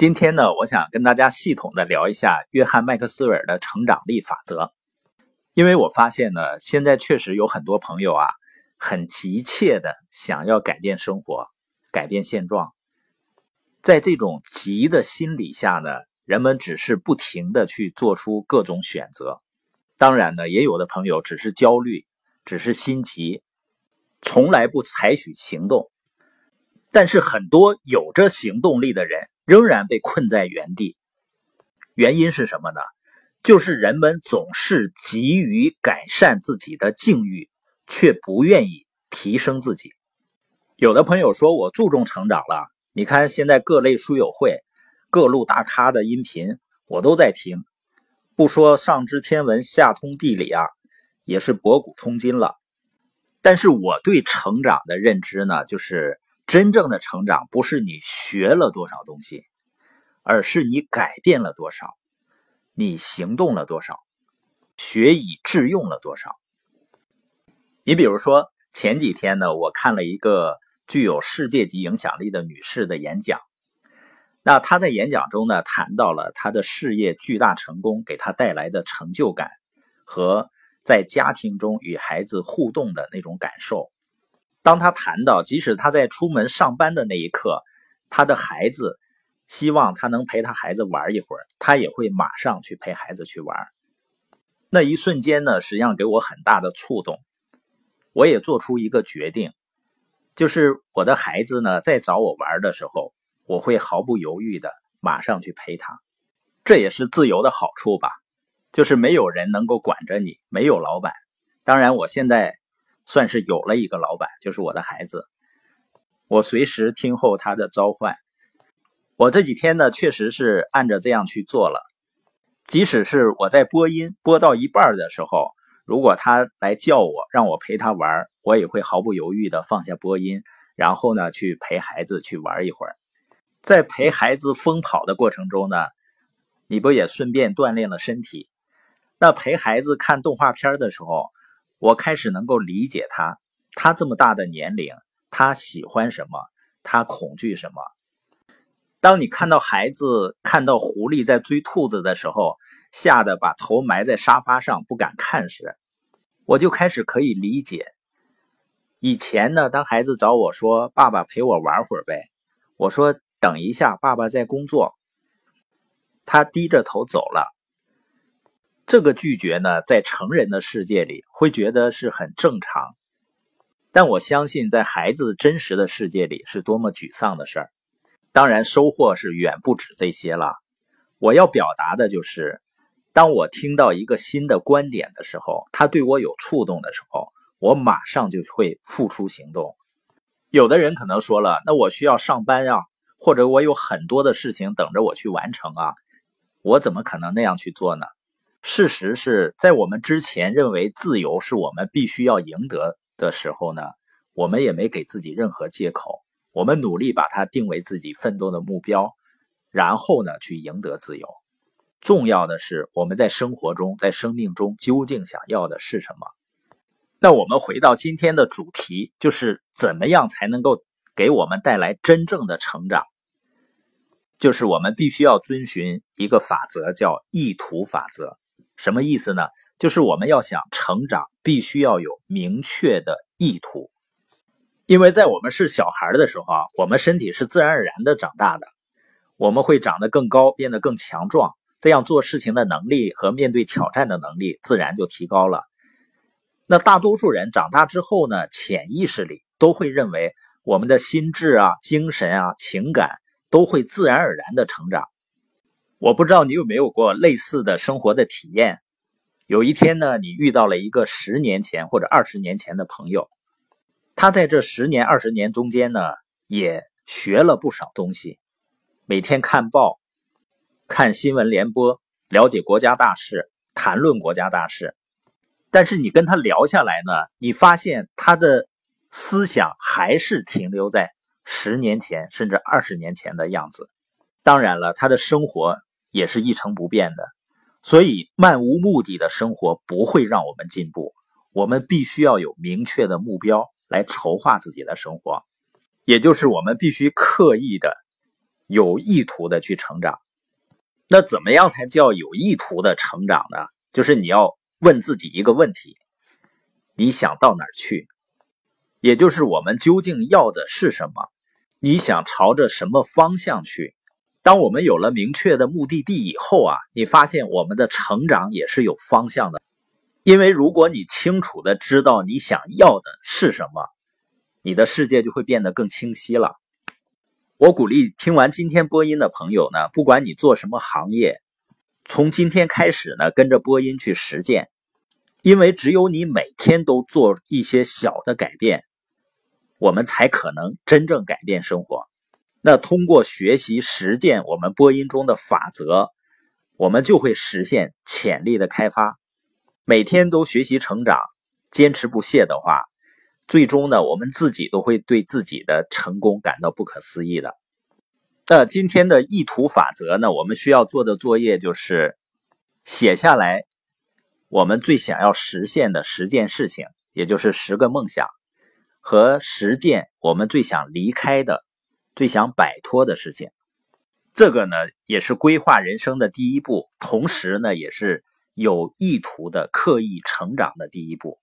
今天呢，我想跟大家系统的聊一下约翰麦克斯韦尔的成长力法则，因为我发现呢，现在确实有很多朋友啊，很急切的想要改变生活、改变现状，在这种急的心理下呢，人们只是不停的去做出各种选择，当然呢，也有的朋友只是焦虑，只是心急，从来不采取行动。但是很多有着行动力的人仍然被困在原地，原因是什么呢？就是人们总是急于改善自己的境遇，却不愿意提升自己。有的朋友说我注重成长了，你看现在各类书友会、各路大咖的音频我都在听，不说上知天文下通地理啊，也是博古通今了。但是我对成长的认知呢，就是。真正的成长不是你学了多少东西，而是你改变了多少，你行动了多少，学以致用了多少。你比如说前几天呢，我看了一个具有世界级影响力的女士的演讲，那她在演讲中呢，谈到了她的事业巨大成功给她带来的成就感和在家庭中与孩子互动的那种感受。当她谈到，即使她在出门上班的那一刻，她的孩子希望他能陪他孩子玩一会儿，他也会马上去陪孩子去玩。那一瞬间呢，实际上给我很大的触动。我也做出一个决定，就是我的孩子呢在找我玩的时候，我会毫不犹豫的马上去陪他。这也是自由的好处吧，就是没有人能够管着你，没有老板。当然，我现在。算是有了一个老板，就是我的孩子。我随时听候他的召唤。我这几天呢，确实是按着这样去做了。即使是我在播音播到一半的时候，如果他来叫我，让我陪他玩，我也会毫不犹豫的放下播音，然后呢去陪孩子去玩一会儿。在陪孩子疯跑的过程中呢，你不也顺便锻炼了身体？那陪孩子看动画片的时候。我开始能够理解他，他这么大的年龄，他喜欢什么，他恐惧什么。当你看到孩子看到狐狸在追兔子的时候，吓得把头埋在沙发上不敢看时，我就开始可以理解。以前呢，当孩子找我说：“爸爸陪我玩会儿呗。”我说：“等一下，爸爸在工作。”他低着头走了。这个拒绝呢，在成人的世界里会觉得是很正常，但我相信在孩子真实的世界里是多么沮丧的事儿。当然，收获是远不止这些了。我要表达的就是，当我听到一个新的观点的时候，他对我有触动的时候，我马上就会付出行动。有的人可能说了，那我需要上班啊，或者我有很多的事情等着我去完成啊，我怎么可能那样去做呢？事实是在我们之前认为自由是我们必须要赢得的时候呢，我们也没给自己任何借口。我们努力把它定为自己奋斗的目标，然后呢去赢得自由。重要的是我们在生活中、在生命中究竟想要的是什么？那我们回到今天的主题，就是怎么样才能够给我们带来真正的成长？就是我们必须要遵循一个法则，叫意图法则。什么意思呢？就是我们要想成长，必须要有明确的意图。因为在我们是小孩的时候啊，我们身体是自然而然的长大的，我们会长得更高，变得更强壮，这样做事情的能力和面对挑战的能力自然就提高了。那大多数人长大之后呢，潜意识里都会认为我们的心智啊、精神啊、情感都会自然而然的成长。我不知道你有没有过类似的生活的体验。有一天呢，你遇到了一个十年前或者二十年前的朋友，他在这十年二十年中间呢，也学了不少东西，每天看报、看新闻联播，了解国家大事，谈论国家大事。但是你跟他聊下来呢，你发现他的思想还是停留在十年前甚至二十年前的样子。当然了，他的生活。也是一成不变的，所以漫无目的的生活不会让我们进步。我们必须要有明确的目标来筹划自己的生活，也就是我们必须刻意的有意图的去成长。那怎么样才叫有意图的成长呢？就是你要问自己一个问题：你想到哪儿去？也就是我们究竟要的是什么？你想朝着什么方向去？当我们有了明确的目的地以后啊，你发现我们的成长也是有方向的。因为如果你清楚的知道你想要的是什么，你的世界就会变得更清晰了。我鼓励听完今天播音的朋友呢，不管你做什么行业，从今天开始呢，跟着播音去实践。因为只有你每天都做一些小的改变，我们才可能真正改变生活。那通过学习实践我们播音中的法则，我们就会实现潜力的开发。每天都学习成长，坚持不懈的话，最终呢，我们自己都会对自己的成功感到不可思议的。那今天的意图法则呢，我们需要做的作业就是写下来我们最想要实现的十件事情，也就是十个梦想和十件我们最想离开的。最想摆脱的事情，这个呢也是规划人生的第一步，同时呢也是有意图的刻意成长的第一步。